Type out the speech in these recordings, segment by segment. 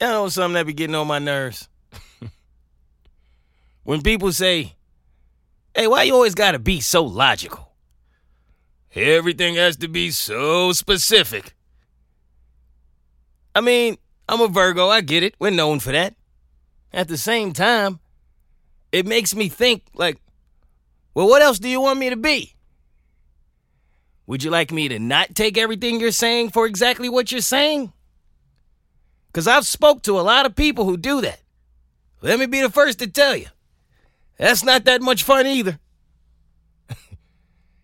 I know something that be getting on my nerves. when people say, hey, why you always gotta be so logical? Everything has to be so specific. I mean, I'm a Virgo, I get it. We're known for that. At the same time, it makes me think, like, well, what else do you want me to be? Would you like me to not take everything you're saying for exactly what you're saying? Because I've spoke to a lot of people who do that. Let me be the first to tell you. That's not that much fun either.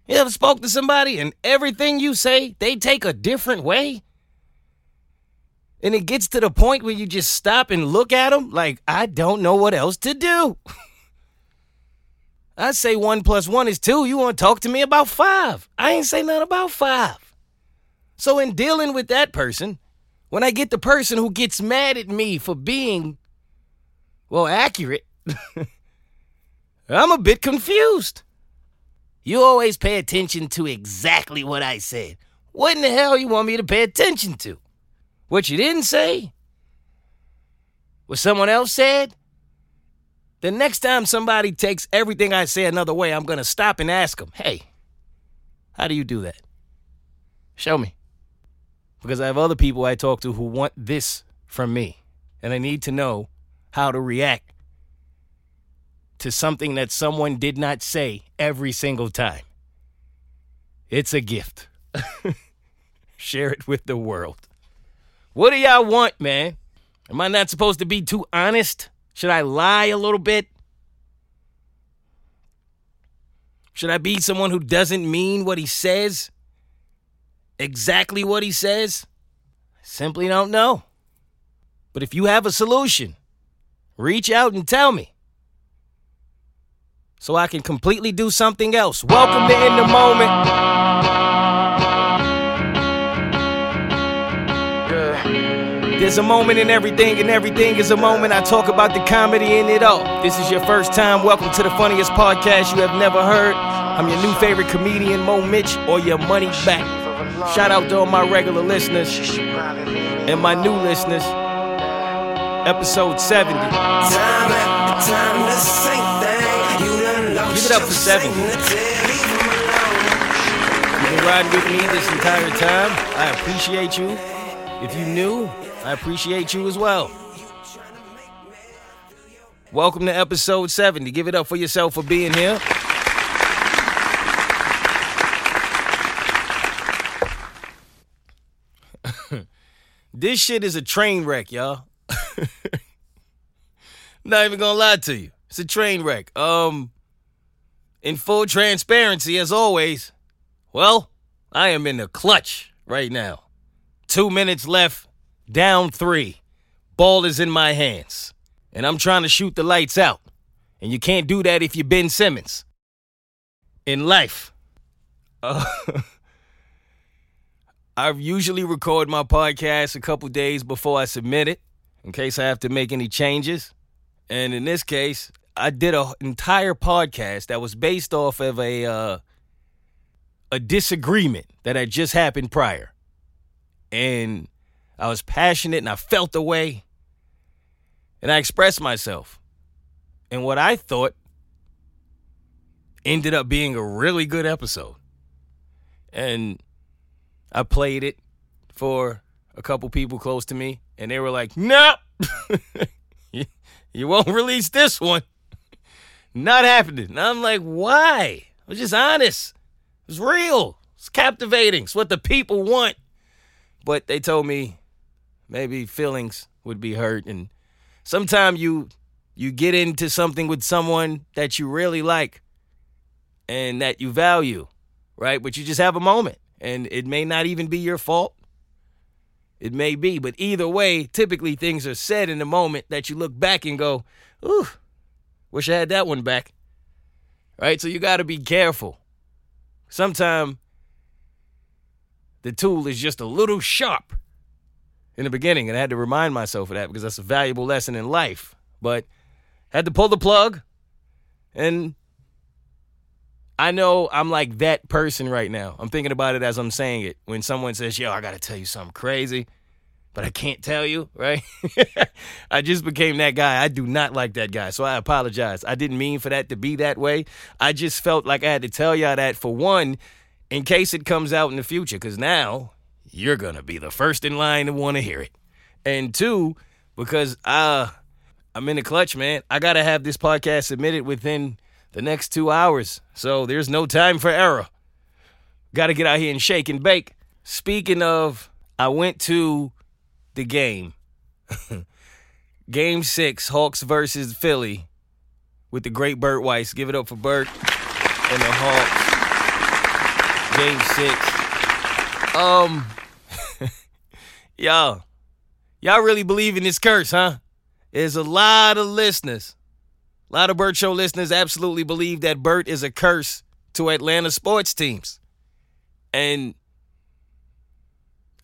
you ever spoke to somebody and everything you say, they take a different way? And it gets to the point where you just stop and look at them like, I don't know what else to do. I say one plus one is two. You want to talk to me about five? I ain't say nothing about five. So, in dealing with that person, when I get the person who gets mad at me for being, well, accurate, I'm a bit confused. You always pay attention to exactly what I said. What in the hell you want me to pay attention to? What you didn't say? What someone else said? The next time somebody takes everything I say another way, I'm going to stop and ask them, hey, how do you do that? Show me. Because I have other people I talk to who want this from me, and I need to know how to react to something that someone did not say every single time. It's a gift. Share it with the world. What do y'all want, man? Am I not supposed to be too honest? Should I lie a little bit? Should I be someone who doesn't mean what he says? Exactly what he says? I simply don't know. But if you have a solution, reach out and tell me so I can completely do something else. Welcome to In the Moment. There's a moment in everything, and everything is a moment. I talk about the comedy in it all. This is your first time. Welcome to the funniest podcast you have never heard. I'm your new favorite comedian, Mo Mitch, or your money back. Shout out to all my regular listeners and my new listeners. Episode 70. Give it up for 70. You've been riding with me this entire time. I appreciate you. If you knew, I appreciate you as well. Welcome to episode 70. Give it up for yourself for being here. This shit is a train wreck, y'all. Not even gonna lie to you. It's a train wreck. Um, in full transparency, as always, well, I am in the clutch right now. Two minutes left, down three. Ball is in my hands. And I'm trying to shoot the lights out. And you can't do that if you're Ben Simmons. In life. Uh, I usually record my podcast a couple days before I submit it, in case I have to make any changes. And in this case, I did an entire podcast that was based off of a uh, a disagreement that had just happened prior, and I was passionate and I felt the way, and I expressed myself, and what I thought ended up being a really good episode, and I played it for a couple people close to me, and they were like, "No." You, you won't release this one. Not happening. And I'm like, why? I was just honest. It's real. It's captivating. It's what the people want. But they told me maybe feelings would be hurt. And sometimes you you get into something with someone that you really like and that you value, right? But you just have a moment. And it may not even be your fault. It may be, but either way, typically things are said in the moment that you look back and go, ooh, wish I had that one back. Right? So you got to be careful. Sometimes the tool is just a little sharp in the beginning, and I had to remind myself of that because that's a valuable lesson in life. But had to pull the plug, and I know I'm like that person right now. I'm thinking about it as I'm saying it. When someone says, yo, I got to tell you something crazy, but I can't tell you, right? I just became that guy. I do not like that guy. So I apologize. I didn't mean for that to be that way. I just felt like I had to tell y'all that for one, in case it comes out in the future, because now you're going to be the first in line to want to hear it. And two, because uh, I'm in the clutch, man. I got to have this podcast submitted within the next two hours. So there's no time for error. Got to get out here and shake and bake. Speaking of, I went to the game. game six, Hawks versus Philly with the great Bert Weiss. Give it up for Bert and the Hawks. Game six. Um, y'all, y'all really believe in this curse, huh? There's a lot of listeners, a lot of Bert Show listeners absolutely believe that Bert is a curse to Atlanta sports teams. And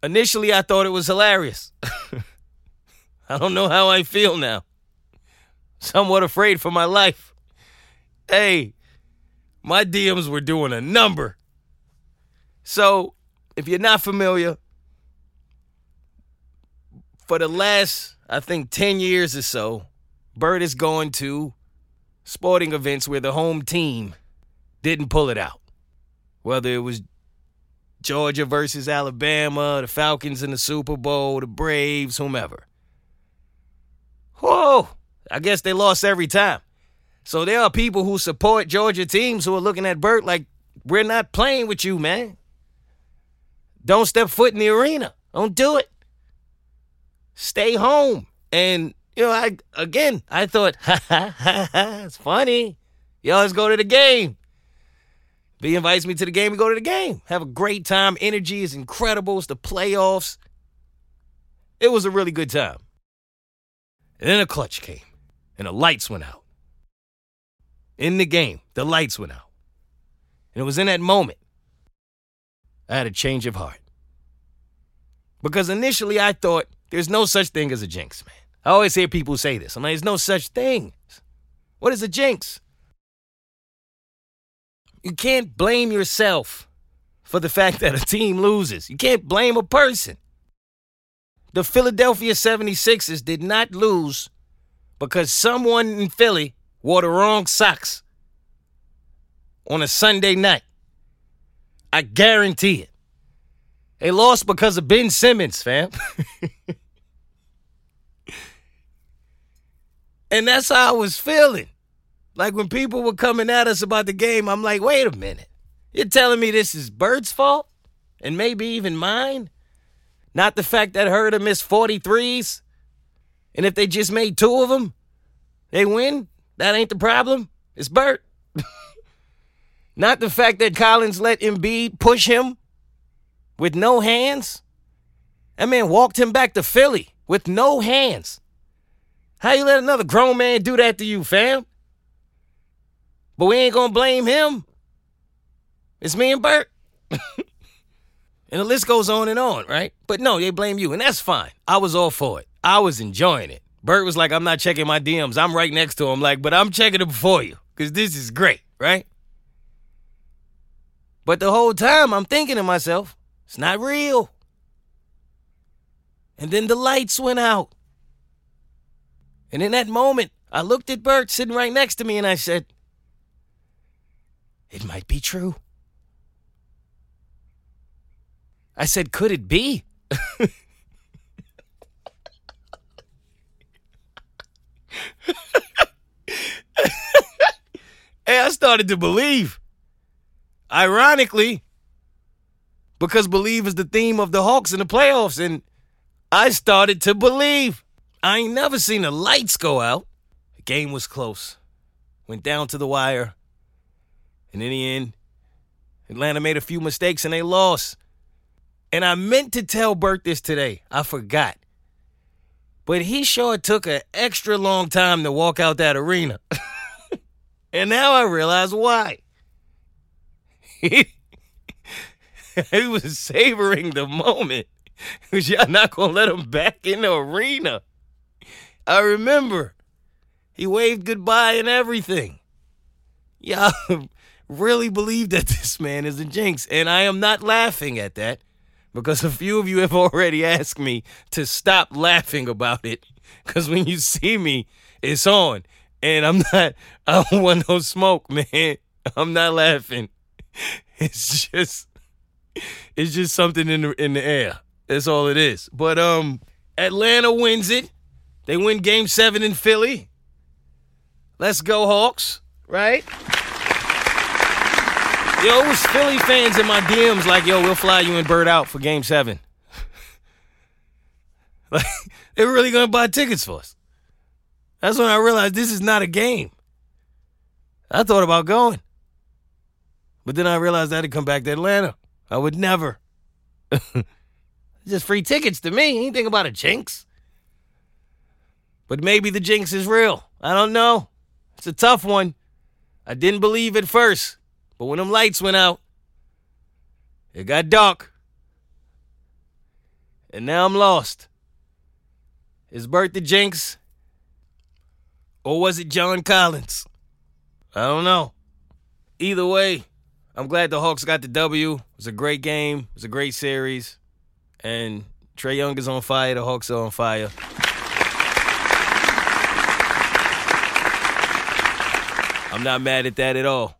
initially, I thought it was hilarious. I don't know how I feel now. Somewhat afraid for my life. Hey, my DMs were doing a number. So, if you're not familiar, for the last, I think, 10 years or so, Bert is going to sporting events where the home team didn't pull it out. Whether it was Georgia versus Alabama, the Falcons in the Super Bowl, the Braves, whomever. Whoa, I guess they lost every time. So there are people who support Georgia teams who are looking at Bert like, we're not playing with you, man. Don't step foot in the arena. Don't do it. Stay home. And, you know, I again, I thought, ha ha ha it's funny. Yo, let's go to the game. B invites me to the game. We go to the game. Have a great time. Energy is incredible. It's the playoffs. It was a really good time. And then a clutch came, and the lights went out. In the game, the lights went out. And it was in that moment I had a change of heart. Because initially I thought there's no such thing as a jinx, man. I always hear people say this. I'm like, there's no such thing. What is a jinx? You can't blame yourself for the fact that a team loses. You can't blame a person. The Philadelphia 76ers did not lose because someone in Philly wore the wrong socks on a Sunday night. I guarantee it. They lost because of Ben Simmons, fam. and that's how I was feeling. Like when people were coming at us about the game, I'm like, wait a minute. You're telling me this is Bert's fault? And maybe even mine? Not the fact that Huerter missed 43s? And if they just made two of them, they win? That ain't the problem. It's Bert. Not the fact that Collins let Embiid push him with no hands. That man walked him back to Philly with no hands. How you let another grown man do that to you, fam? But we ain't gonna blame him. It's me and Bert. and the list goes on and on, right? But no, they blame you, and that's fine. I was all for it. I was enjoying it. Bert was like, I'm not checking my DMs. I'm right next to him, like, but I'm checking it before you, because this is great, right? But the whole time I'm thinking to myself, it's not real. And then the lights went out. And in that moment, I looked at Bert sitting right next to me and I said, it might be true. I said, could it be? hey, I started to believe. Ironically, because believe is the theme of the Hawks in the playoffs, and I started to believe. I ain't never seen the lights go out. The game was close. Went down to the wire. And in the end, Atlanta made a few mistakes and they lost. And I meant to tell Bert this today. I forgot. But he sure took an extra long time to walk out that arena. and now I realize why. he was savoring the moment. Because y'all not going to let him back in the arena. I remember. He waved goodbye and everything. Y'all really believe that this man is a jinx. And I am not laughing at that because a few of you have already asked me to stop laughing about it. Because when you see me, it's on. And I'm not, I don't want no smoke, man. I'm not laughing. It's just, it's just something in the, in the air. That's all it is. But um, Atlanta wins it. They win game seven in Philly. Let's go, Hawks, right? Yo, it was Philly fans in my DMs like, yo, we'll fly you and Bert out for game seven. like, they were really gonna buy tickets for us. That's when I realized this is not a game. I thought about going. But then I realized I had to come back to Atlanta. I would never. Just free tickets to me. Anything about a jinx. But maybe the jinx is real. I don't know. It's a tough one. I didn't believe at first. But when them lights went out, it got dark. And now I'm lost. Is Bert the jinx? Or was it John Collins? I don't know. Either way, I'm glad the Hawks got the W. It was a great game. It was a great series. And Trae Young is on fire. The Hawks are on fire. I'm not mad at that at all.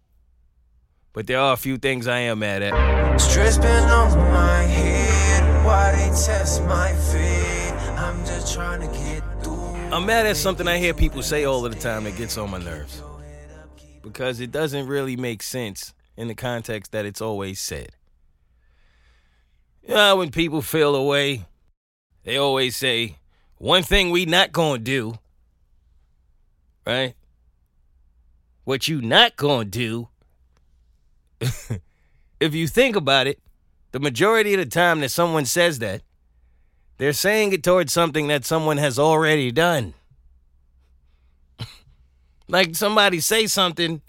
But there are a few things I am mad at. Stress been on my head. Why they test my feet? I'm just trying to get through. I'm mad at something I hear people say all of the time that gets on my nerves. Because it doesn't really make sense in the context that it's always said. You know, when people feel away, they always say, one thing we not gonna do, right? What you not gonna do, if you think about it, the majority of the time that someone says that, they're saying it towards something that someone has already done. like somebody say something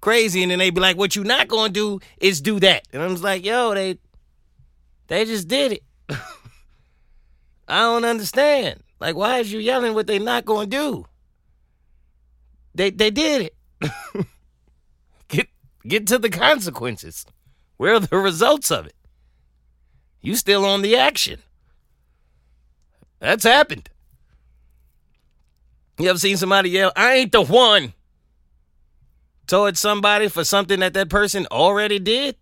crazy, and then they be like, "What you not gonna do is do that," and I'm just like, "Yo, they, they just did it." I don't understand. Like, why is you yelling what they not gonna do? They they did it. get get to the consequences. Where are the results of it? You still on the action. That's happened. You ever seen somebody yell, I ain't the one? towards somebody for something that that person already did.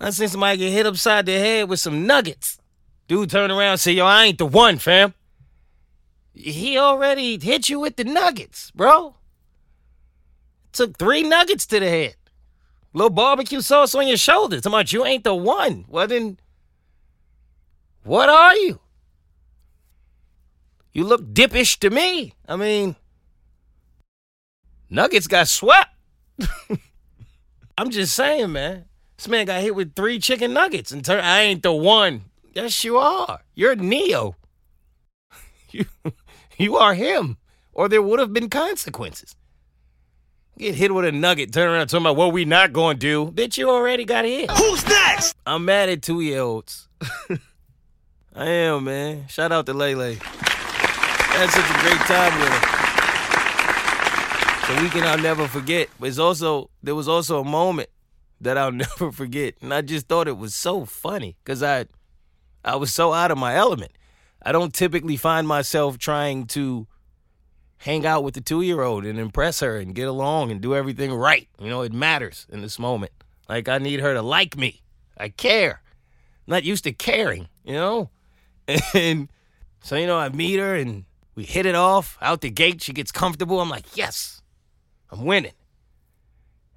I seen somebody get hit upside the head with some nuggets. Dude turn around and say, Yo, I ain't the one, fam. He already hit you with the nuggets, bro. Took three nuggets to the head. Little barbecue sauce on your shoulder. Talking about you ain't the one. Well, then, what are you? You look dippish to me. I mean, Nuggets got swept. I'm just saying, man. This man got hit with three chicken nuggets and turn I ain't the one. Yes, you are. You're Neo. You you are him. Or there would have been consequences. Get hit with a nugget, turn around talking about what we not gonna do. Bitch, you already got hit. Who's next? I'm mad at two year olds. I am, man. Shout out to Lele. Had such a great time with her the weekend I'll never forget. But it's also there was also a moment that I'll never forget, and I just thought it was so funny because I I was so out of my element. I don't typically find myself trying to hang out with the two year old and impress her and get along and do everything right. You know, it matters in this moment. Like I need her to like me. I care. I'm not used to caring, you know? And so, you know, I meet her and we hit it off out the gate. She gets comfortable. I'm like, yes, I'm winning.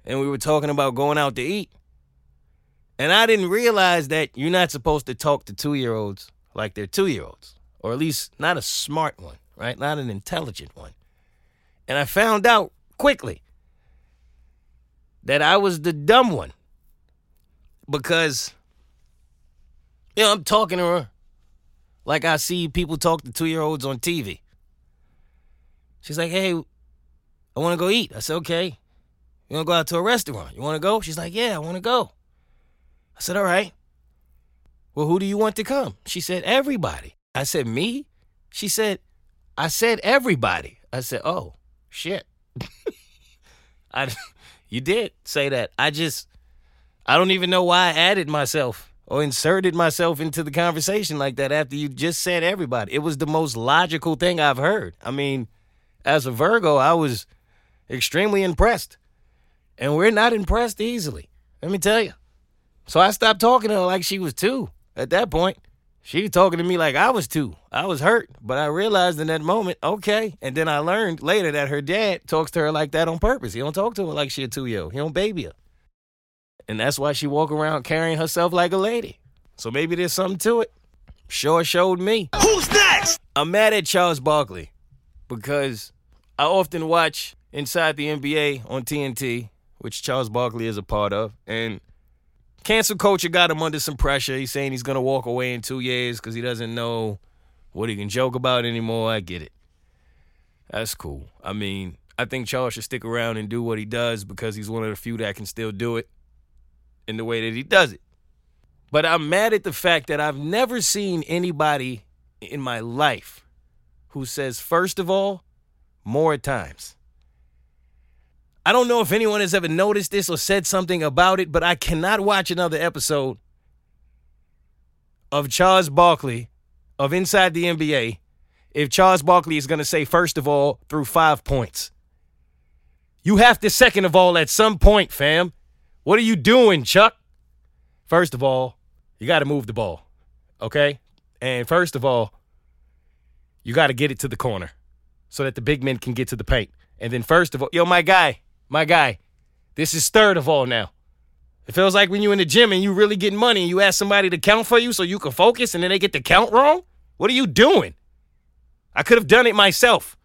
And we were talking about going out to eat. And I didn't realize that you're not supposed to talk to two year olds like they're two year olds, or at least not a smart one, right? Not an intelligent one. And I found out quickly that I was the dumb one because, you know, I'm talking to her like I see people talk to two year olds on TV. She's like, hey, I want to go eat. I said, okay. You want to go out to a restaurant? You want to go? She's like, yeah, I want to go. I said, all right. Well, who do you want to come? She said, everybody. I said, me? She said, I said everybody. I said, oh, shit. I, you did say that. I just, I don't even know why I added myself or inserted myself into the conversation like that after you just said everybody. It was the most logical thing I've heard. I mean, as a Virgo, I was extremely impressed. And we're not impressed easily. Let me tell you. So I stopped talking to her like she was two at that point. She was talking to me like I was two. I was hurt, but I realized in that moment, okay. And then I learned later that her dad talks to her like that on purpose. He don't talk to her like she a two year old. He don't baby her. And that's why she walk around carrying herself like a lady. So maybe there's something to it. Sure showed me. Who's next? I'm mad at Charles Barkley because I often watch Inside the NBA on TNT, which Charles Barkley is a part of, and cancel culture got him under some pressure. He's saying he's going to walk away in two years because he doesn't know what he can joke about anymore. I get it. That's cool. I mean, I think Charles should stick around and do what he does because he's one of the few that can still do it in the way that he does it. But I'm mad at the fact that I've never seen anybody in my life who says, first of all, more times. I don't know if anyone has ever noticed this or said something about it, but I cannot watch another episode of Charles Barkley of Inside the NBA if Charles Barkley is going to say, first of all, through five points. You have to, second of all, at some point, fam. What are you doing, Chuck? First of all, you got to move the ball, okay? And first of all, you got to get it to the corner so that the big men can get to the paint. And then, first of all, yo, my guy, my guy, this is third of all now. It feels like when you're in the gym and you really getting money and you ask somebody to count for you so you can focus and then they get the count wrong. What are you doing? I could have done it myself.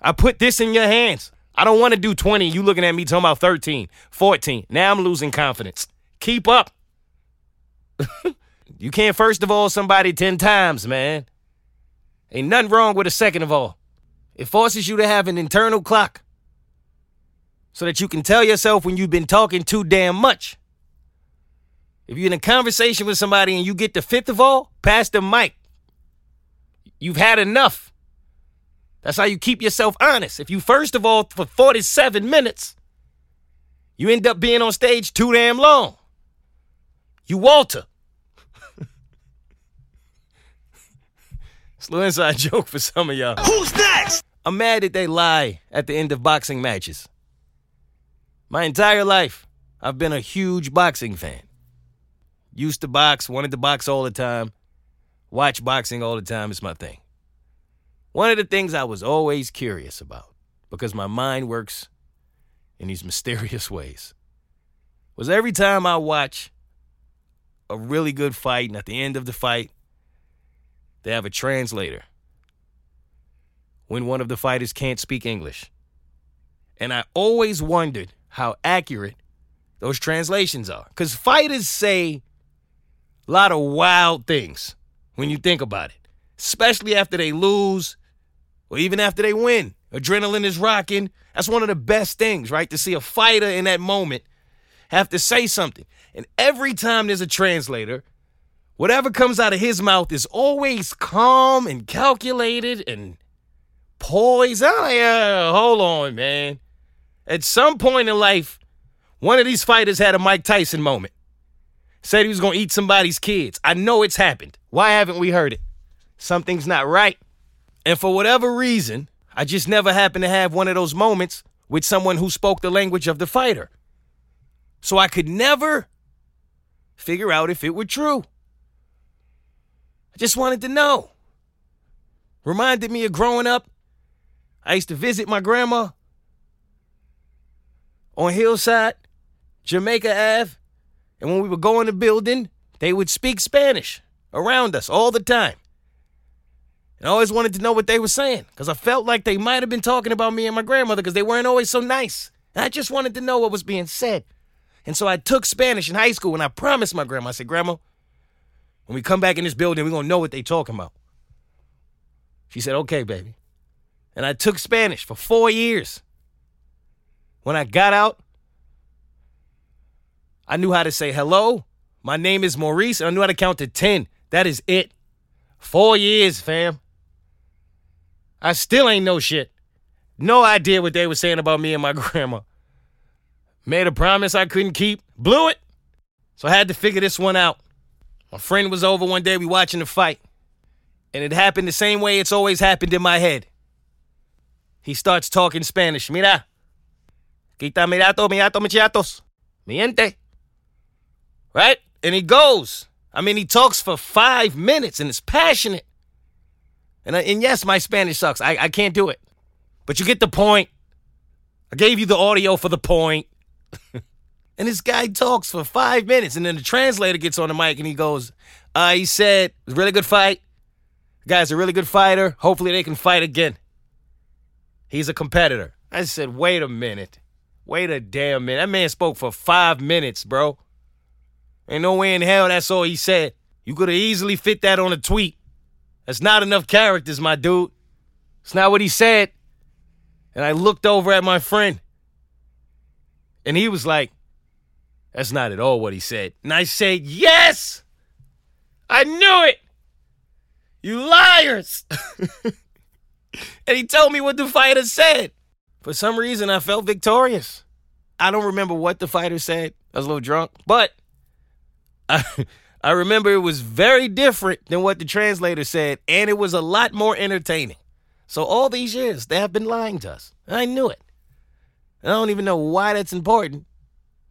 I put this in your hands. I don't want to do 20. You looking at me talking about 13, 14. Now I'm losing confidence. Keep up. you can't first of all somebody 10 times, man. Ain't nothing wrong with a second of all. It forces you to have an internal clock so that you can tell yourself when you've been talking too damn much. If you're in a conversation with somebody and you get the fifth of all, pass the mic. You've had enough. That's how you keep yourself honest. If you first of all for 47 minutes, you end up being on stage too damn long. You Walter. it's a little inside joke for some of y'all. Who's next? I'm mad that they lie at the end of boxing matches. My entire life, I've been a huge boxing fan. Used to box, wanted to box all the time. Watch boxing all the time is my thing. One of the things I was always curious about, because my mind works in these mysterious ways, was every time I watch a really good fight, and at the end of the fight, they have a translator when one of the fighters can't speak English. And I always wondered how accurate those translations are. Because fighters say a lot of wild things when you think about it, especially after they lose or even after they win. Adrenaline is rocking. That's one of the best things, right? To see a fighter in that moment have to say something. And every time there's a translator, whatever comes out of his mouth is always calm and calculated and poised. Oh, uh, yeah, hold on, man. At some point in life, one of these fighters had a Mike Tyson moment. Said he was going to eat somebody's kids. I know it's happened. Why haven't we heard it? Something's not right. And for whatever reason, I just never happened to have one of those moments with someone who spoke the language of the fighter. So I could never figure out if it were true. I just wanted to know. Reminded me of growing up. I used to visit my grandma on Hillside, Jamaica Ave, and when we would go in the building, they would speak Spanish around us all the time. And I always wanted to know what they were saying because I felt like they might have been talking about me and my grandmother because they weren't always so nice. And I just wanted to know what was being said. And so I took Spanish in high school and I promised my grandma, I said, Grandma, when we come back in this building, we're going to know what they talking about. She said, okay, baby. And I took Spanish for four years. When I got out, I knew how to say hello. My name is Maurice, and I knew how to count to 10. That is it. Four years, fam. I still ain't know shit. No idea what they were saying about me and my grandma. Made a promise I couldn't keep. Blew it. So I had to figure this one out. My friend was over one day, we watching the fight. And it happened the same way it's always happened in my head. He starts talking Spanish. Mira. Quita mirato, mirato, michiatos. Miente. Right? And he goes. I mean, he talks for five minutes and it's passionate. And, and yes, my Spanish sucks. I, I can't do it. But you get the point. I gave you the audio for the point. and this guy talks for five minutes. And then the translator gets on the mic and he goes, uh, he said, it was a really good fight. The guy's a really good fighter. Hopefully they can fight again. He's a competitor. I said, wait a minute. Wait a damn minute. That man spoke for five minutes, bro. Ain't no way in hell that's all he said. You could have easily fit that on a tweet. That's not enough characters, my dude. It's not what he said. And I looked over at my friend. And he was like, That's not at all what he said. And I said, Yes! I knew it! You liars! and he told me what the fighter said. For some reason, I felt victorious. I don't remember what the fighter said. I was a little drunk, but I, I remember it was very different than what the translator said, and it was a lot more entertaining. So all these years, they have been lying to us. I knew it. I don't even know why that's important,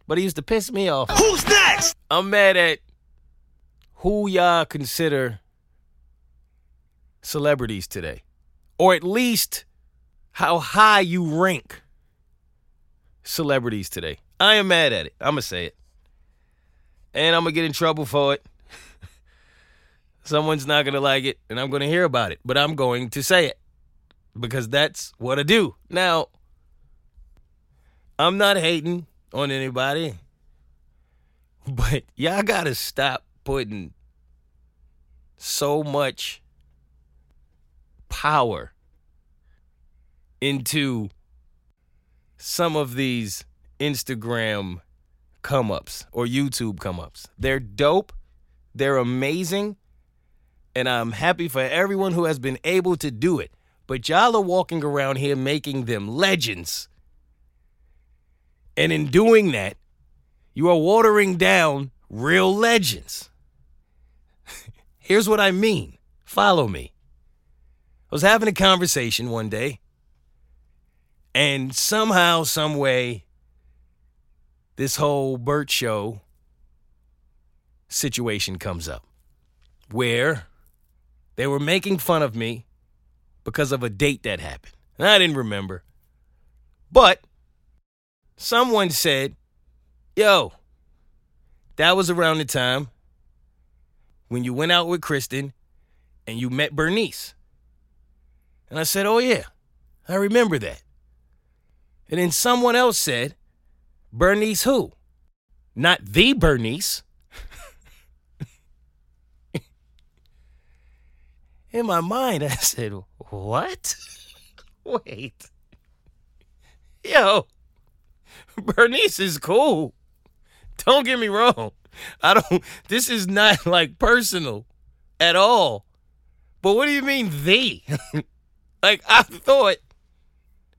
but it used to piss me off. Who's next? I'm mad at who y'all consider celebrities today, or at least how high you rank celebrities today. I am mad at it. I'm going to say it. And I'm going to get in trouble for it. Someone's not going to like it, and I'm going to hear about it, but I'm going to say it because that's what I do. Now, I'm not hating on anybody, but y'all got to stop putting so much power into some of these Instagram come ups or YouTube come ups. They're dope, they're amazing, and I'm happy for everyone who has been able to do it. But y'all are walking around here making them legends. And in doing that, you are watering down real legends. Here's what I mean follow me. I was having a conversation one day, and somehow, some way, this whole Bert show situation comes up where they were making fun of me because of a date that happened. And I didn't remember. But someone said, Yo, that was around the time when you went out with Kristen and you met Bernice. And I said, Oh, yeah, I remember that. And then someone else said, Bernice who? Not the Bernice. In my mind, I said, What? Wait. Yo, Bernice is cool. Don't get me wrong. I don't, this is not like personal at all. But what do you mean, the? like, I thought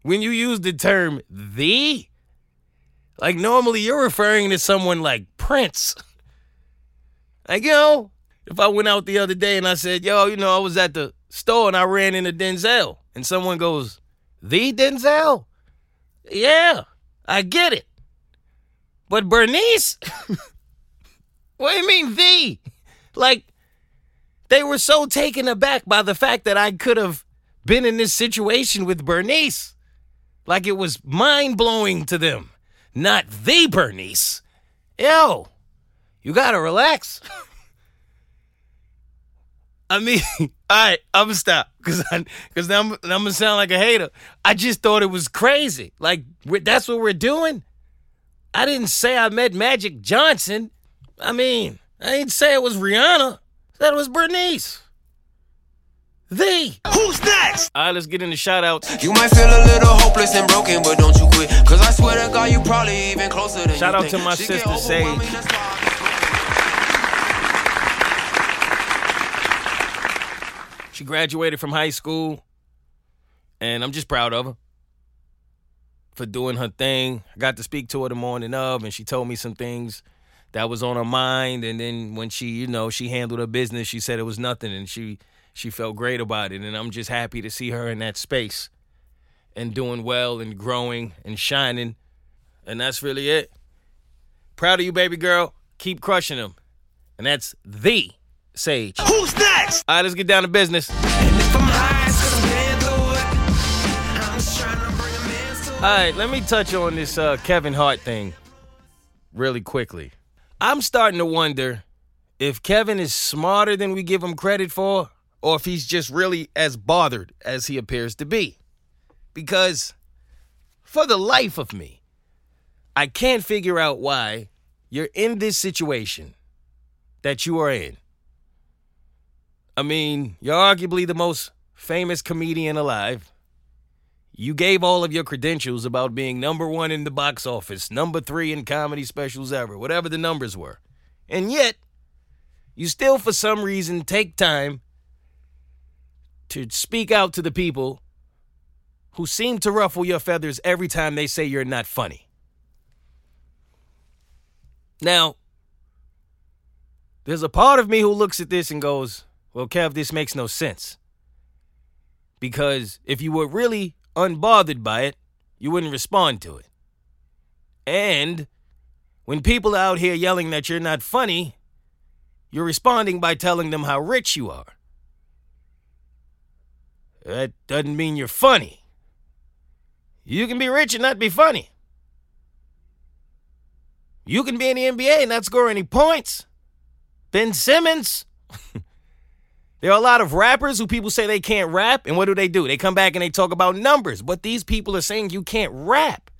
when you use the term the, like normally you're referring to someone like Prince. Like, you know, if I went out the other day and I said, yo, you know, I was at the store and I ran into Denzel, and someone goes, the Denzel? Yeah, I get it. But Bernice? what do you mean the? Like, they were so taken aback by the fact that I could have been in this situation with Bernice. Like it was mind blowing to them. Not the Bernice. Yo, you gotta relax. I mean, all right, I'm gonna stop because because I'm, I'm gonna sound like a hater. I just thought it was crazy. Like that's what we're doing. I didn't say I met Magic Johnson. I mean, I didn't say it was Rihanna. That was Bernice. The. Who's next? All right, let's get into shout outs. You might feel a little hopeless and broken, but don't you quit. Cause I swear to God, you probably even closer than Shout you out think. to my Shit sister, Sage. overwhelming, that's why I She graduated from high school, and I'm just proud of her for doing her thing. I got to speak to her the morning of, and she told me some things that was on her mind. And then when she, you know, she handled her business, she said it was nothing and she she felt great about it. And I'm just happy to see her in that space and doing well and growing and shining. And that's really it. Proud of you, baby girl. Keep crushing them. And that's the Sage. Who's next? All right, let's get down to business. And if I'm high, it's 'cause I'm paying through it. I'm just trying to bring a man's to All right, let me touch on this uh, Kevin Hart thing really quickly. I'm starting to wonder if Kevin is smarter than we give him credit for, or if he's just really as bothered as he appears to be. Because for the life of me, I can't figure out why you're in this situation that you are in. I mean, you're arguably the most famous comedian alive. You gave all of your credentials about being number one in the box office, number three in comedy specials ever, whatever the numbers were. And yet, you still, for some reason, take time to speak out to the people who seem to ruffle your feathers every time they say you're not funny. Now, there's a part of me who looks at this and goes, well, Kev, this makes no sense. Because if you were really unbothered by it, you wouldn't respond to it. And when people are out here yelling that you're not funny, you're responding by telling them how rich you are. That doesn't mean you're funny. You can be rich and not be funny. You can be in the NBA and not score any points. Ben Simmons. there are a lot of rappers who people say they can't rap, and what do they do? They come back and they talk about numbers, but these people are saying you can't rap.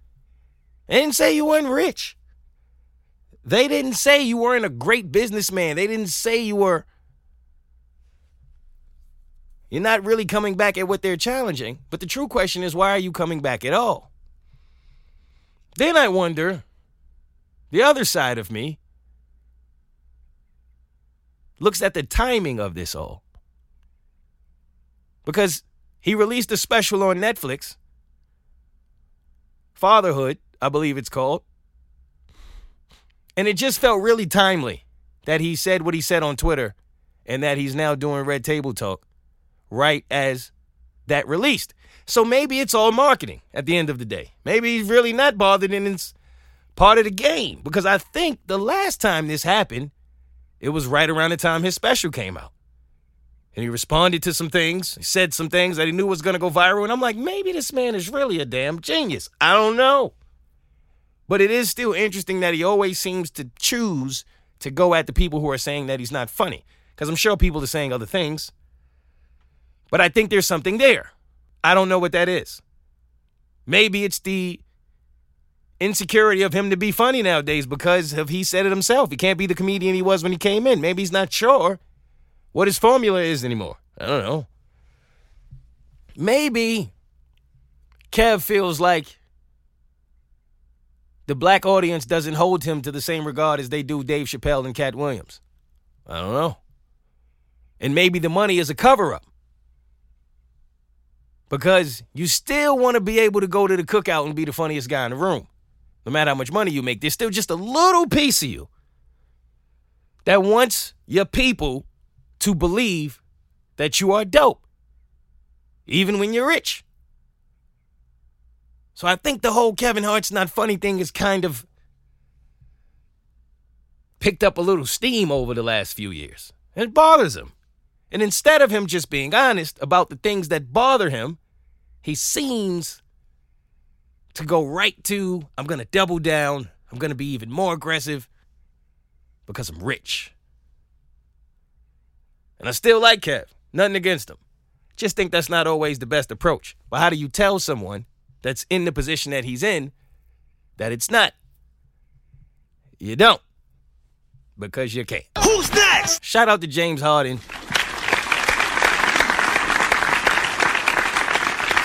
They didn't say you weren't rich. They didn't say you weren't a great businessman. They didn't say you were. You're not really coming back at what they're challenging. But the true question is why are you coming back at all? Then I wonder the other side of me looks at the timing of this all. Because he released a special on Netflix, Fatherhood, I believe it's called. And it just felt really timely that he said what he said on Twitter and that he's now doing Red Table Talk right as that released. So maybe it's all marketing at the end of the day. Maybe he's really not bothered and it's part of the game. Because I think the last time this happened, it was right around the time his special came out. And he responded to some things, he said some things that he knew was going to go viral. And I'm like, maybe this man is really a damn genius. I don't know. But it is still interesting that he always seems to choose to go at the people who are saying that he's not funny. Because I'm sure people are saying other things. But I think there's something there. I don't know what that is. Maybe it's the insecurity of him to be funny nowadays because of he said it himself. He can't be the comedian he was when he came in. Maybe he's not sure what his formula is anymore. I don't know. Maybe Kev feels like the black audience doesn't hold him to the same regard as they do Dave Chappelle and Katt Williams. I don't know. And maybe the money is a cover up. Because you still want to be able to go to the cookout and be the funniest guy in the room. No matter how much money you make, there's still just a little piece of you that wants your people to believe that you are dope, even when you're rich. So I think the whole Kevin Hart's not funny thing is kind of picked up a little steam over the last few years. It bothers him. And instead of him just being honest about the things that bother him, he seems to go right to I'm going to double down. I'm going to be even more aggressive because I'm rich. And I still like Kev. Nothing against him. Just think that's not always the best approach. But how do you tell someone that's in the position that he's in that it's not? You don't. Because you can't. Who's next? Shout out to James Harden.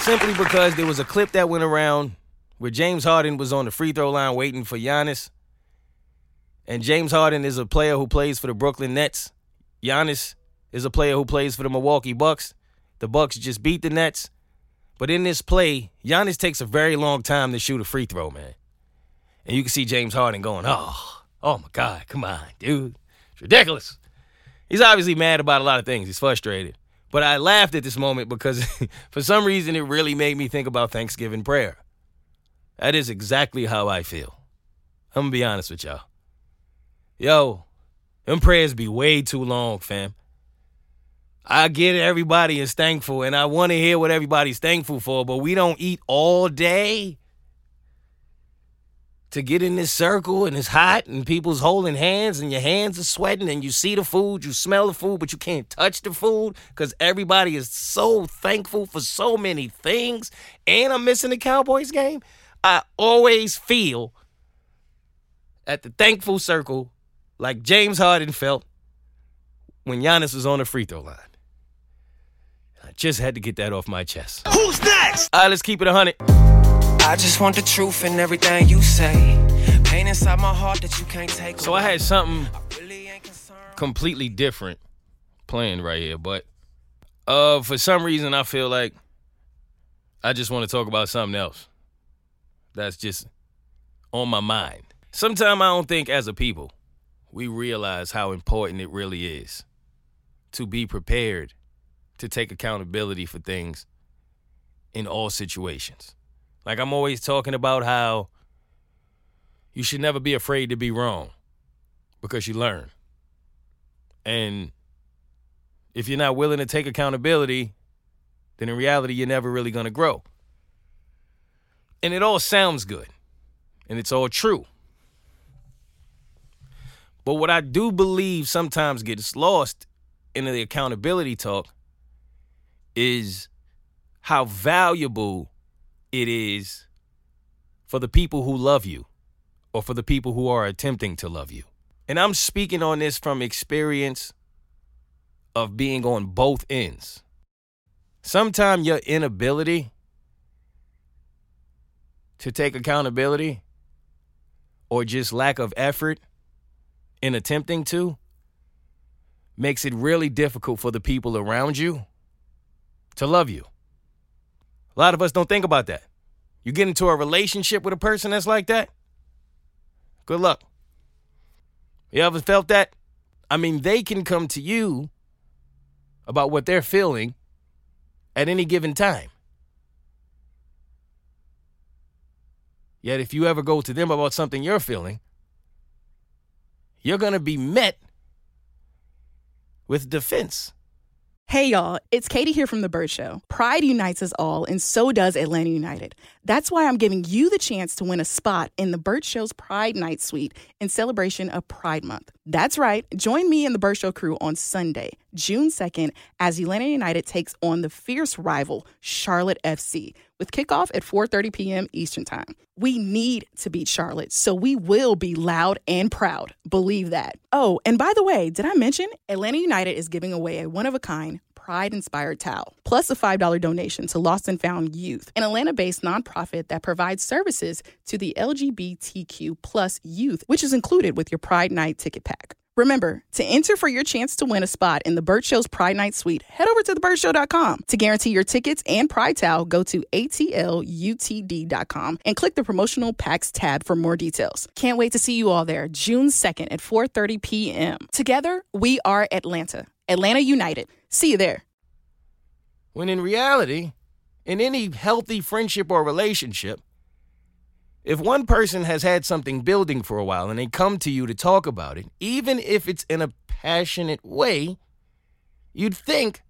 Simply because there was a clip that went around where James Harden was on the free throw line waiting for Giannis. And James Harden is a player who plays for the Brooklyn Nets. Giannis is a player who plays for the Milwaukee Bucks. The Bucks just beat the Nets. But in this play, Giannis takes a very long time to shoot a free throw, man. And you can see James Harden going, oh, Oh my God, come on, dude. It's ridiculous. He's obviously mad about a lot of things. He's frustrated. But I laughed at this moment because for some reason it really made me think about Thanksgiving prayer. That is exactly how I feel. I'm gonna be honest with y'all. Yo, them prayers be way too long, fam. I get it, everybody is thankful, and I want to hear what everybody's thankful for, but we don't eat all day to get in this circle and it's hot and people's holding hands and your hands are sweating and you see the food, you smell the food, but you can't touch the food because everybody is so thankful for so many things. And I'm missing the Cowboys game. I always feel at the thankful circle like James Harden felt when Giannis was on the free throw line. I just had to get that off my chest. Who's next? All right, let's keep it 100. I just want the truth in everything you say. Pain inside my heart that you can't take. So I had something really ain't concerned. completely different playing right here, but uh for some reason I feel like I just want to talk about something else. That's just on my mind. Sometimes I don't think as a people we realize how important it really is to be prepared to take accountability for things in all situations. Like I'm always talking about how you should never be afraid to be wrong because you learn. And if you're not willing to take accountability, then in reality, you're never really going to grow. And it all sounds good, and it's all true. But what I do believe sometimes gets lost in the accountability talk is how valuable it is for the people who love you or for the people who are attempting to love you. And I'm speaking on this from experience of being on both ends. Sometimes your inability to take accountability or just lack of effort in attempting to makes it really difficult for the people around you to love you. A lot of us don't think about that. You get into a relationship with a person that's like that, good luck. You ever felt that? I mean, they can come to you about what they're feeling at any given time. Yet, if you ever go to them about something you're feeling, you're going to be met with defense. Hey y'all, it's Katie here from The Bird Show. Pride unites us all, and so does Atlanta United. That's why I'm giving you the chance to win a spot in The Bird Show's Pride Night Suite in celebration of Pride Month. That's right, join me and The Bird Show crew on Sunday, June 2nd, as Atlanta United takes on the fierce rival, Charlotte FC, with kickoff at 4.30 p.m. Eastern Time. We need to beat Charlotte, so we will be loud and proud. Believe that. Oh, and by the way, did I mention Atlanta United is giving away a one-of-a-kind Pride Inspired Towel, plus a $5 donation to Lost and Found Youth, an Atlanta based nonprofit that provides services to the LGBTQ plus youth, which is included with your Pride Night ticket pack. Remember, to enter for your chance to win a spot in the Bird Show's Pride Night Suite, head over to thebirdshow.com. To guarantee your tickets and Pride Towel, go to atlutd.com and click the promotional packs tab for more details. Can't wait to see you all there, June 2nd at 4.30 p.m. Together, we are Atlanta. Atlanta United. See you there. When in reality, in any healthy friendship or relationship, if one person has had something building for a while and they come to you to talk about it, even if it's in a passionate way, you'd think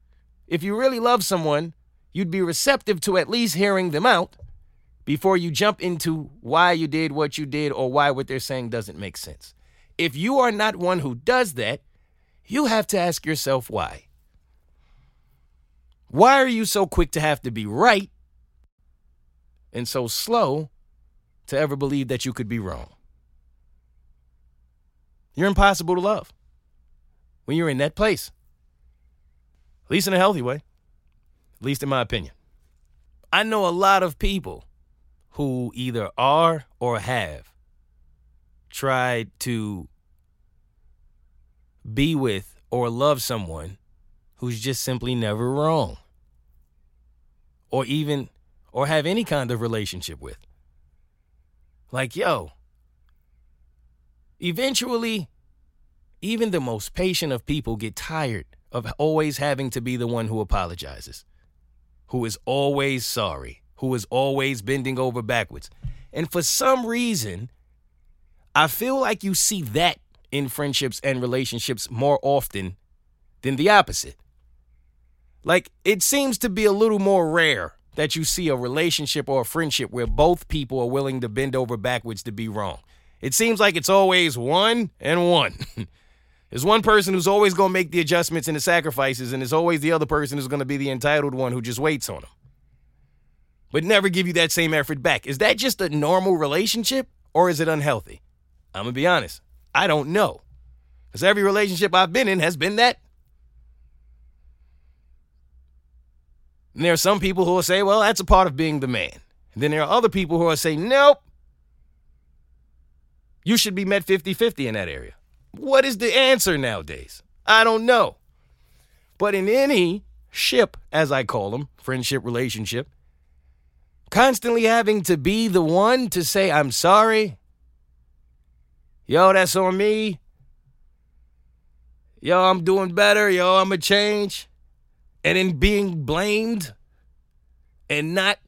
if you really love someone, you'd be receptive to at least hearing them out before you jump into why you did what you did or why what they're saying doesn't make sense. If you are not one who does that, you have to ask yourself why. Why are you so quick to have to be right and so slow to ever believe that you could be wrong? You're impossible to love when you're in that place, at least in a healthy way, at least in my opinion. I know a lot of people who either are or have tried to be with or love someone who's just simply never wrong or even or have any kind of relationship with like yo eventually, even the most patient of people get tired of always having to be the one who apologizes, who is always sorry, who is always bending over backwards. And for some reason, I feel like you see that in friendships and relationships more often than the opposite. Like, it seems to be a little more rare that you see a relationship or a friendship where both people are willing to bend over backwards to be wrong. It seems like it's always one and one. There's one person who's always going to make the adjustments and the sacrifices, and there's always the other person who's going to be the entitled one who just waits on them. But never give you that same effort back. Is that just a normal relationship or is it unhealthy? I'm going to be honest. I don't know. Because every relationship I've been in has been that. And there are some people who will say, well, that's a part of being the man. And then there are other people who will say, nope, you should be met 50 50 in that area. What is the answer nowadays? I don't know. But in any ship, as I call them, friendship, relationship, constantly having to be the one to say, I'm sorry. Yo, that's on me. Yo, I'm doing better. Yo, I'm a change. And in being blamed and not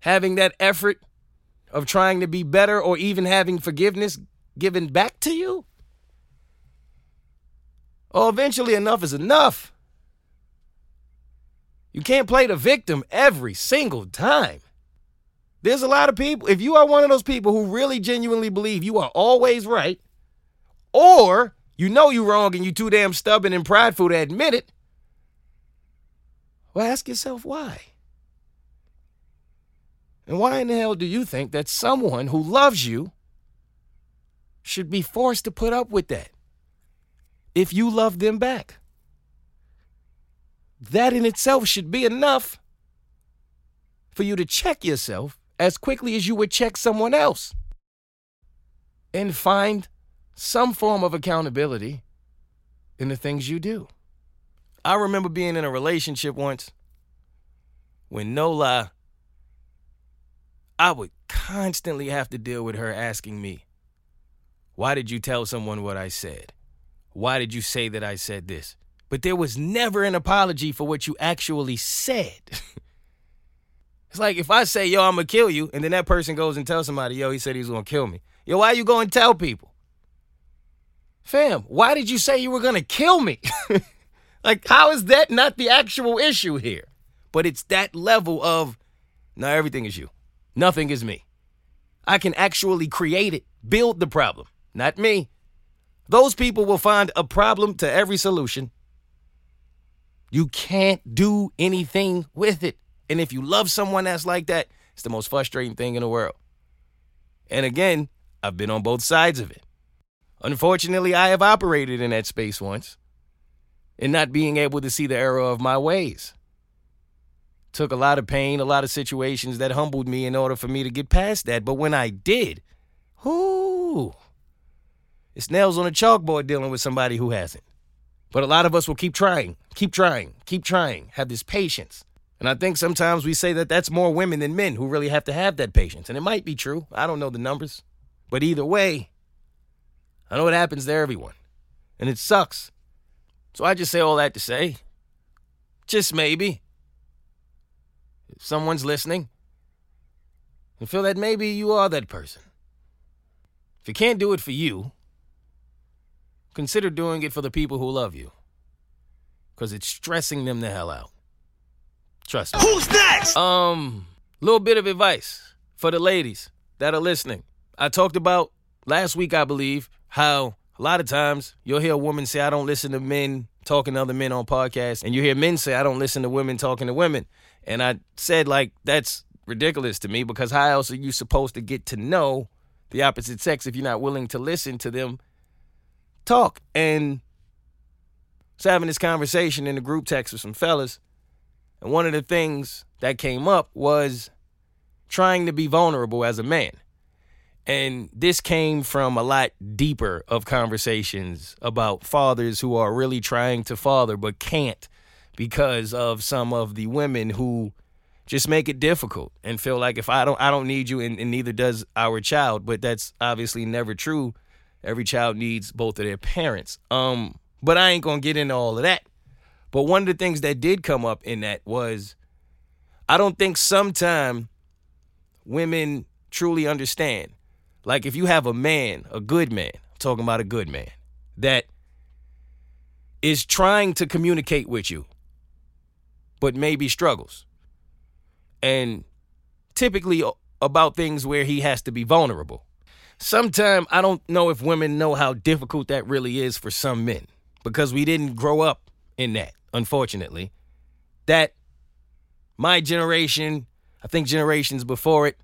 having that effort of trying to be better or even having forgiveness given back to you? Oh, eventually enough is enough. You can't play the victim every single time. There's a lot of people, if you are one of those people who really genuinely believe you are always right, or you know you're wrong and you're too damn stubborn and prideful to admit it, well, ask yourself why. And why in the hell do you think that someone who loves you should be forced to put up with that if you love them back? That in itself should be enough for you to check yourself as quickly as you would check someone else and find some form of accountability in the things you do. I remember being in a relationship once when no lie, I would constantly have to deal with her asking me, Why did you tell someone what I said? Why did you say that I said this? But there was never an apology for what you actually said. it's like if I say, Yo, I'm gonna kill you, and then that person goes and tells somebody, Yo, he said he was gonna kill me. Yo, why you going to tell people? Fam, why did you say you were gonna kill me? like, how is that not the actual issue here? But it's that level of, now everything is you. Nothing is me. I can actually create it, build the problem, not me. Those people will find a problem to every solution. You can't do anything with it. And if you love someone that's like that, it's the most frustrating thing in the world. And again, I've been on both sides of it. Unfortunately, I have operated in that space once and not being able to see the error of my ways took a lot of pain, a lot of situations that humbled me in order for me to get past that. But when I did, whoo, it's nails on a chalkboard dealing with somebody who hasn't. But a lot of us will keep trying, keep trying, keep trying, have this patience. And I think sometimes we say that that's more women than men who really have to have that patience. And it might be true. I don't know the numbers. But either way, I know it happens to everyone. And it sucks. So I just say all that to say, just maybe, if someone's listening and feel that maybe you are that person. If you can't do it for you, consider doing it for the people who love you. Because it's stressing them the hell out. Trust me. Who's next? Um, little bit of advice for the ladies that are listening. I talked about last week, I believe, how a lot of times you'll hear a woman say, I don't listen to men talking to other men on podcasts, and you hear men say, I don't listen to women talking to women. And I said, like, that's ridiculous to me because how else are you supposed to get to know the opposite sex if you're not willing to listen to them talk? And was having this conversation in the group text with some fellas, and one of the things that came up was trying to be vulnerable as a man. And this came from a lot deeper of conversations about fathers who are really trying to father but can't because of some of the women who just make it difficult and feel like if I don't I don't need you and, and neither does our child, but that's obviously never true. Every child needs both of their parents. Um, but I ain't gonna get into all of that. But one of the things that did come up in that was I don't think sometime women truly understand. Like if you have a man, a good man, I'm talking about a good man, that is trying to communicate with you, but maybe struggles. And typically about things where he has to be vulnerable. Sometimes I don't know if women know how difficult that really is for some men because we didn't grow up in that, unfortunately. That my generation, I think generations before it,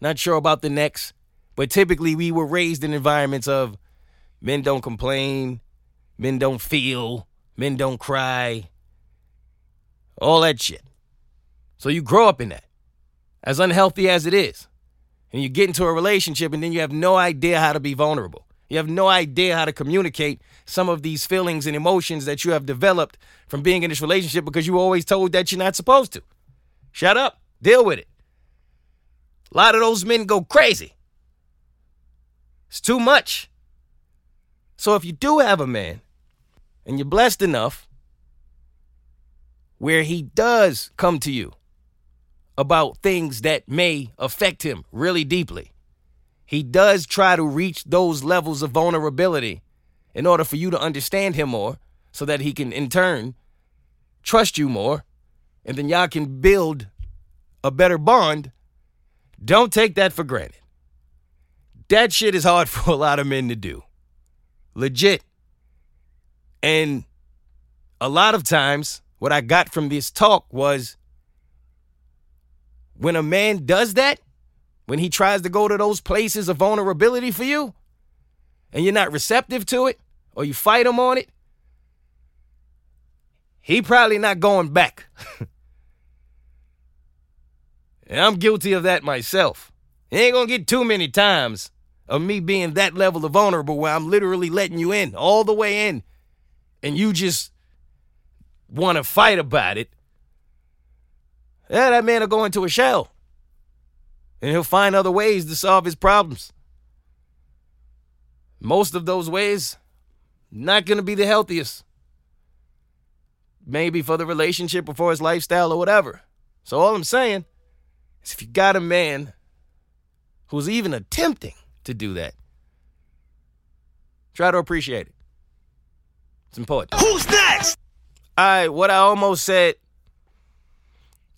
not sure about the next, but typically we were raised in environments of men don't complain, men don't feel, men don't cry, all that shit. So you grow up in that, as unhealthy as it is. And you get into a relationship and then you have no idea how to be vulnerable. You have no idea how to communicate some of these feelings and emotions that you have developed from being in this relationship because you were always told that you're not supposed to. Shut up, deal with it. A lot of those men go crazy. It's too much. So if you do have a man and you're blessed enough where he does come to you about things that may affect him really deeply, he does try to reach those levels of vulnerability in order for you to understand him more so that he can in turn trust you more and then y'all can build a better bond. Don't take that for granted. That shit is hard for a lot of men to do. Legit. And a lot of times, what I got from this talk was when a man does that, when he tries to go to those places of vulnerability for you, and you're not receptive to it, or you fight him on it, he probably not going back. and I'm guilty of that myself. It ain't gonna get too many times of me being that level of vulnerable where I'm literally letting you in all the way in and you just want to fight about it. Yeah, that man will go into a shell and he'll find other ways to solve his problems. Most of those ways, not going to be the healthiest. Maybe for the relationship or for his lifestyle or whatever. So, all I'm saying is if you got a man who's even attempting to do that. Try to appreciate it. It's important. Who's next? All right, what I almost said.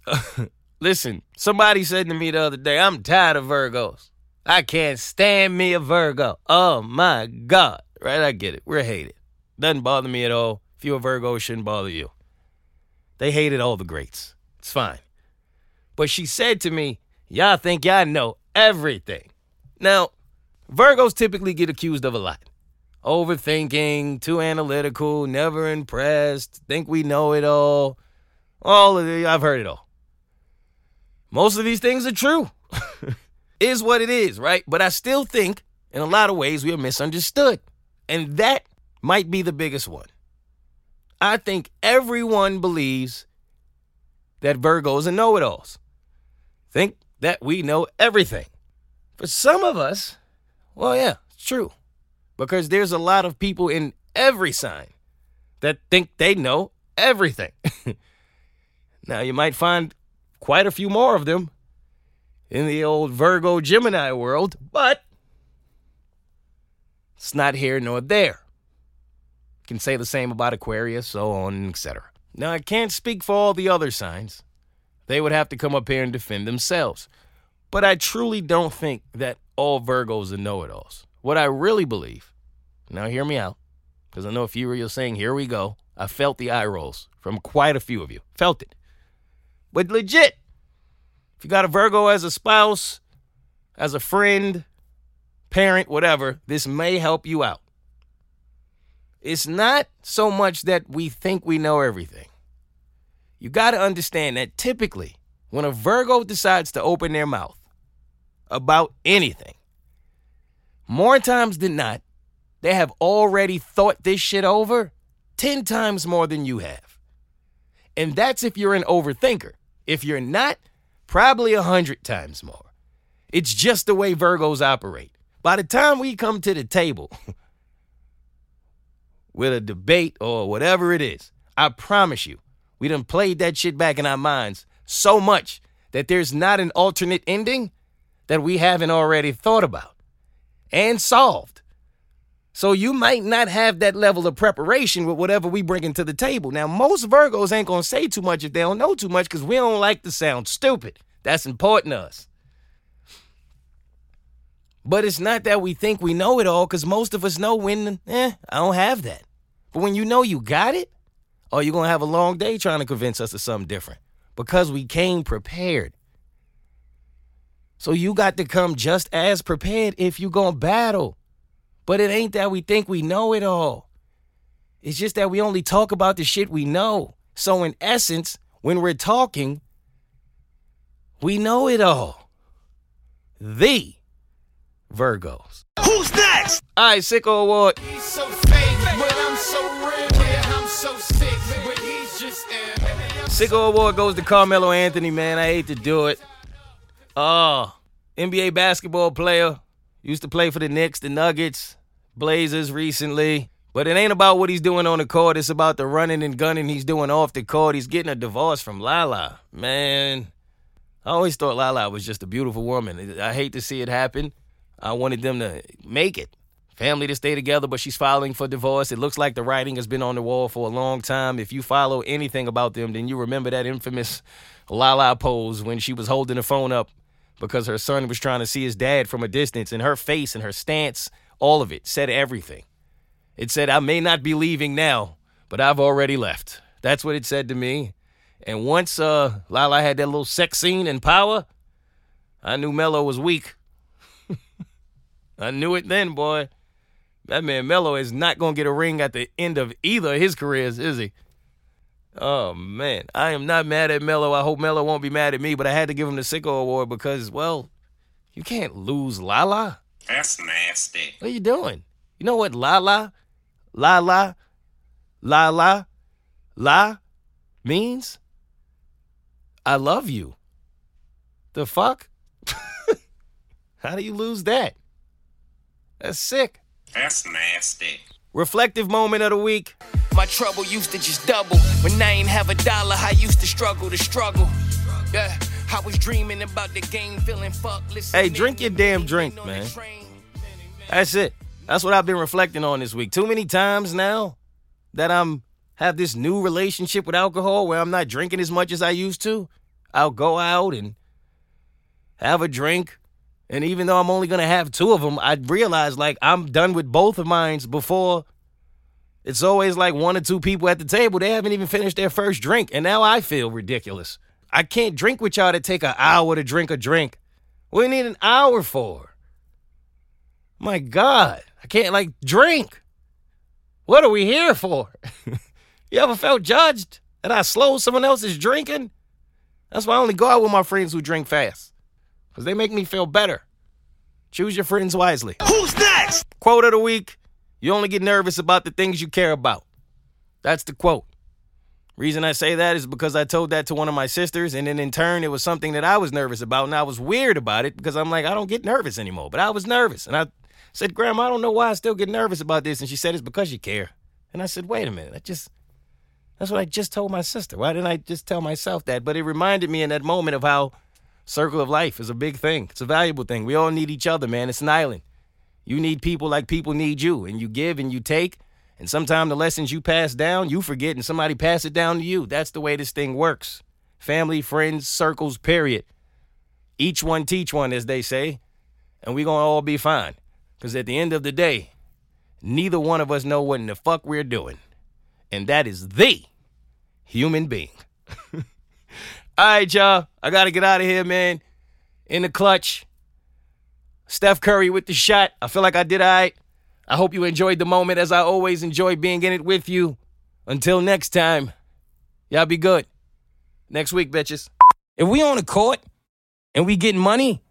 listen, somebody said to me the other day, I'm tired of Virgos. I can't stand me a Virgo. Oh my God. Right? I get it. We're hated. Doesn't bother me at all. If you're a Virgo, it shouldn't bother you. They hated all the greats. It's fine. But she said to me, Y'all think y'all know everything. Now, Virgos typically get accused of a lot overthinking, too analytical, never impressed, think we know it all. All of the, I've heard it all. Most of these things are true. is what it is, right? But I still think in a lot of ways we are misunderstood. And that might be the biggest one. I think everyone believes that Virgos are know it alls. Think that we know everything. For some of us, well, yeah, it's true. Because there's a lot of people in every sign that think they know everything. now, you might find quite a few more of them in the old Virgo Gemini world, but it's not here nor there. You can say the same about Aquarius, so on, etc. Now, I can't speak for all the other signs. They would have to come up here and defend themselves. But I truly don't think that all Virgos are know it alls. What I really believe, now hear me out, because I know a few of you are saying, here we go. I felt the eye rolls from quite a few of you. Felt it. But legit, if you got a Virgo as a spouse, as a friend, parent, whatever, this may help you out. It's not so much that we think we know everything. You got to understand that typically, when a Virgo decides to open their mouth about anything, more times than not, they have already thought this shit over 10 times more than you have. And that's if you're an overthinker. If you're not, probably a hundred times more. It's just the way Virgos operate. By the time we come to the table with a debate or whatever it is, I promise you, we done played that shit back in our minds so much that there's not an alternate ending that we haven't already thought about and solved. So you might not have that level of preparation with whatever we bring into the table. Now, most Virgos ain't gonna say too much if they don't know too much because we don't like to sound stupid. That's important to us. But it's not that we think we know it all because most of us know when, eh, I don't have that. But when you know you got it, oh, you're gonna have a long day trying to convince us of something different because we came prepared. So you got to come just as prepared if you're gonna battle. But it ain't that we think we know it all. It's just that we only talk about the shit we know. So, in essence, when we're talking, we know it all. The Virgos. Who's next? All right, Sicko Award. He's so fake, but I'm so. Yeah, I'm so sick, but he's just. Sicko Award goes to Carmelo Anthony, man. I hate to do it. Uh, oh, NBA basketball player. Used to play for the Knicks, the Nuggets, Blazers recently. But it ain't about what he's doing on the court. It's about the running and gunning he's doing off the court. He's getting a divorce from Lala. Man, I always thought Lala was just a beautiful woman. I hate to see it happen. I wanted them to make it. Family to stay together, but she's filing for divorce. It looks like the writing has been on the wall for a long time. If you follow anything about them, then you remember that infamous Lala pose when she was holding the phone up because her son was trying to see his dad from a distance, and her face and her stance, all of it said everything. It said, I may not be leaving now, but I've already left. That's what it said to me. And once uh, Lala had that little sex scene in power, I knew Melo was weak. I knew it then, boy. That man Melo is not going to get a ring at the end of either of his careers, is he? Oh, man. I am not mad at Melo. I hope Melo won't be mad at me, but I had to give him the Sicko Award because, well, you can't lose Lala. That's nasty. What are you doing? You know what Lala, Lala, Lala, La means? I love you. The fuck? How do you lose that? That's sick. That's nasty. Reflective moment of the week. My trouble used to just double. When I ain't have a dollar, I used to struggle to struggle. Yeah, I was dreaming about the game, feeling fucked. Hey, drink your damn drink, man. That's it. That's what I've been reflecting on this week. Too many times now that I'm have this new relationship with alcohol where I'm not drinking as much as I used to. I'll go out and have a drink. And even though I'm only gonna have two of them, I realize like I'm done with both of mine before it's always like one or two people at the table. They haven't even finished their first drink. And now I feel ridiculous. I can't drink with y'all to take an hour to drink a drink. We need an hour for? My God, I can't like drink. What are we here for? you ever felt judged that I slow someone else's drinking? That's why I only go out with my friends who drink fast. Because they make me feel better. Choose your friends wisely. Who's next? Quote of the week You only get nervous about the things you care about. That's the quote. Reason I say that is because I told that to one of my sisters, and then in turn, it was something that I was nervous about, and I was weird about it because I'm like, I don't get nervous anymore. But I was nervous, and I said, Grandma, I don't know why I still get nervous about this. And she said, It's because you care. And I said, Wait a minute. I just, that's what I just told my sister. Why didn't I just tell myself that? But it reminded me in that moment of how circle of life is a big thing. It's a valuable thing. We all need each other, man. It's an island. You need people like people need you, and you give and you take. And sometimes the lessons you pass down, you forget, and somebody pass it down to you. That's the way this thing works. Family, friends, circles, period. Each one teach one, as they say, and we gonna all be fine. Because at the end of the day, neither one of us know what in the fuck we're doing. And that is the human being. all right, y'all. I got to get out of here, man. In the clutch. Steph Curry with the shot. I feel like I did all right. I hope you enjoyed the moment as I always enjoy being in it with you. Until next time, y'all be good. Next week, bitches. If we on the court and we getting money,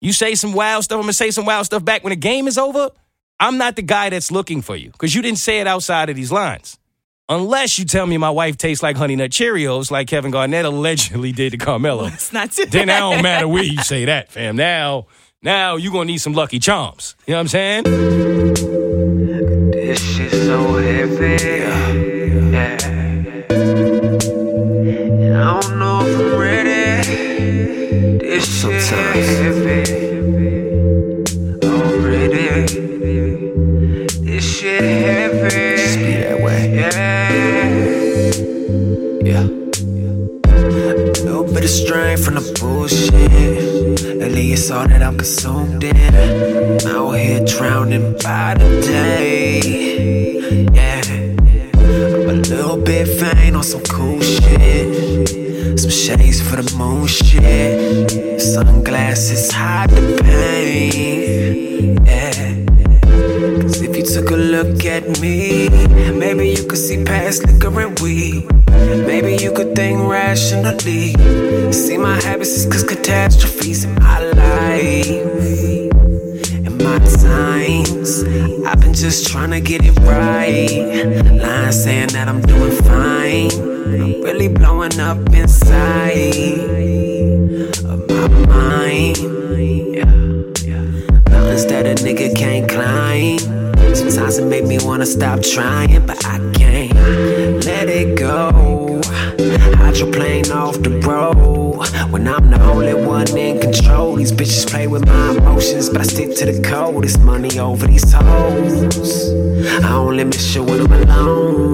you say some wild stuff, I'm gonna say some wild stuff back when the game is over. I'm not the guy that's looking for you because you didn't say it outside of these lines. Unless you tell me my wife tastes like Honey Nut Cheerios, like Kevin Garnett allegedly did to Carmelo. It's not too then I don't matter where you say that, fam. Now, now you gonna need some Lucky Charms. You know what I'm saying? This shit so heavy. Yeah. I don't know if I'm ready. This shit heavy. Already. This shit heavy. Strain from the bullshit. Lately, it's all that I'm consumed in. Out here drowning by the day. Yeah. I'm a little bit vain on some cool shit. Some shades for the moon shit. Sunglasses hide the pain. Yeah. Took a look at me, maybe you could see past liquor and weed. Maybe you could think rationally. See my habits is cause catastrophes in my life. In my times, I've been just trying to get it right. Lying saying that I'm doing fine. I'm really blowing up inside of my mind. Yeah. Mountains that a nigga can't climb. Sometimes it make me wanna stop trying, but I can't let it go. Hydroplane off the road when I'm the only one in control. These bitches play with my emotions, but I stick to the code. It's money over these hoes. I only miss you when I'm alone.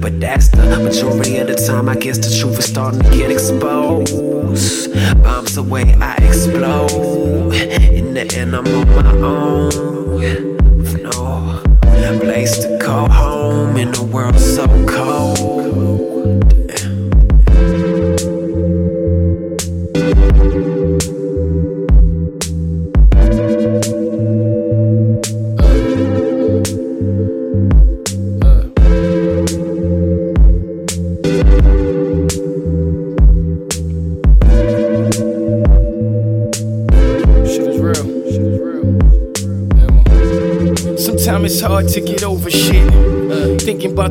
But that's the majority of the time. I guess the truth is starting to get exposed. Bombs away, I explode. In the end, I'm on my own. Place to call home in a world so cold. Hard to get over.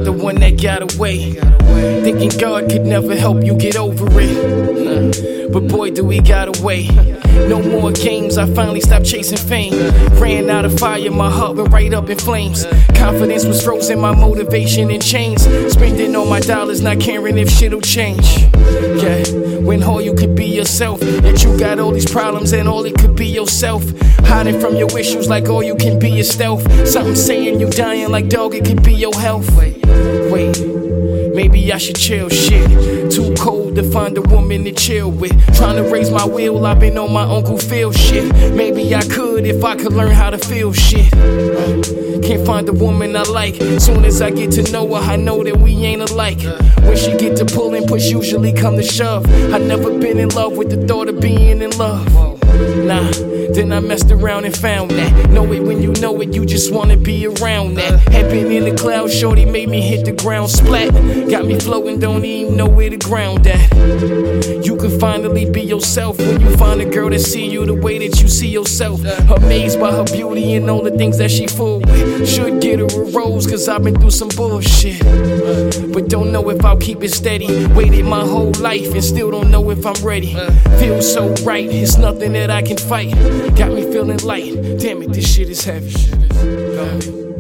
The one that got away. Thinking God could never help you get over it. But boy, do we got away. No more games, I finally stopped chasing fame. Ran out of fire, my heart went right up in flames. Confidence was frozen, my motivation in chains. Spending all my dollars, not caring if shit'll change. Yeah, when all you could be yourself. That you got all these problems and all it could be yourself. Hiding from your issues like all you can be is stealth. Something saying you dying like dog, it could be your health. Wait. Maybe I should chill shit. Too cold to find a woman to chill with. Trying to raise my will, I've been on my Uncle Phil shit. Maybe I could if I could learn how to feel shit. Can't find the woman I like. Soon as I get to know her, I know that we ain't alike. When she get to pull and push, usually come to shove. I never been in love with the thought of being in love. Nah, then I messed around and found that. Know it when you know it, you just wanna be around that. Been in the clouds, shorty made me hit the ground splat. Got me floating, don't even know where the ground at. You can finally be yourself when you find a girl that see you the way that you see yourself. Amazed by her beauty and all the things that she full with. Should get her a rose, cause I've been through some bullshit. But don't know if I'll keep it steady. Waited my whole life and still don't know if I'm ready. Feels so right, it's nothing that I can fight. Got me feeling light. Damn it, this shit is heavy.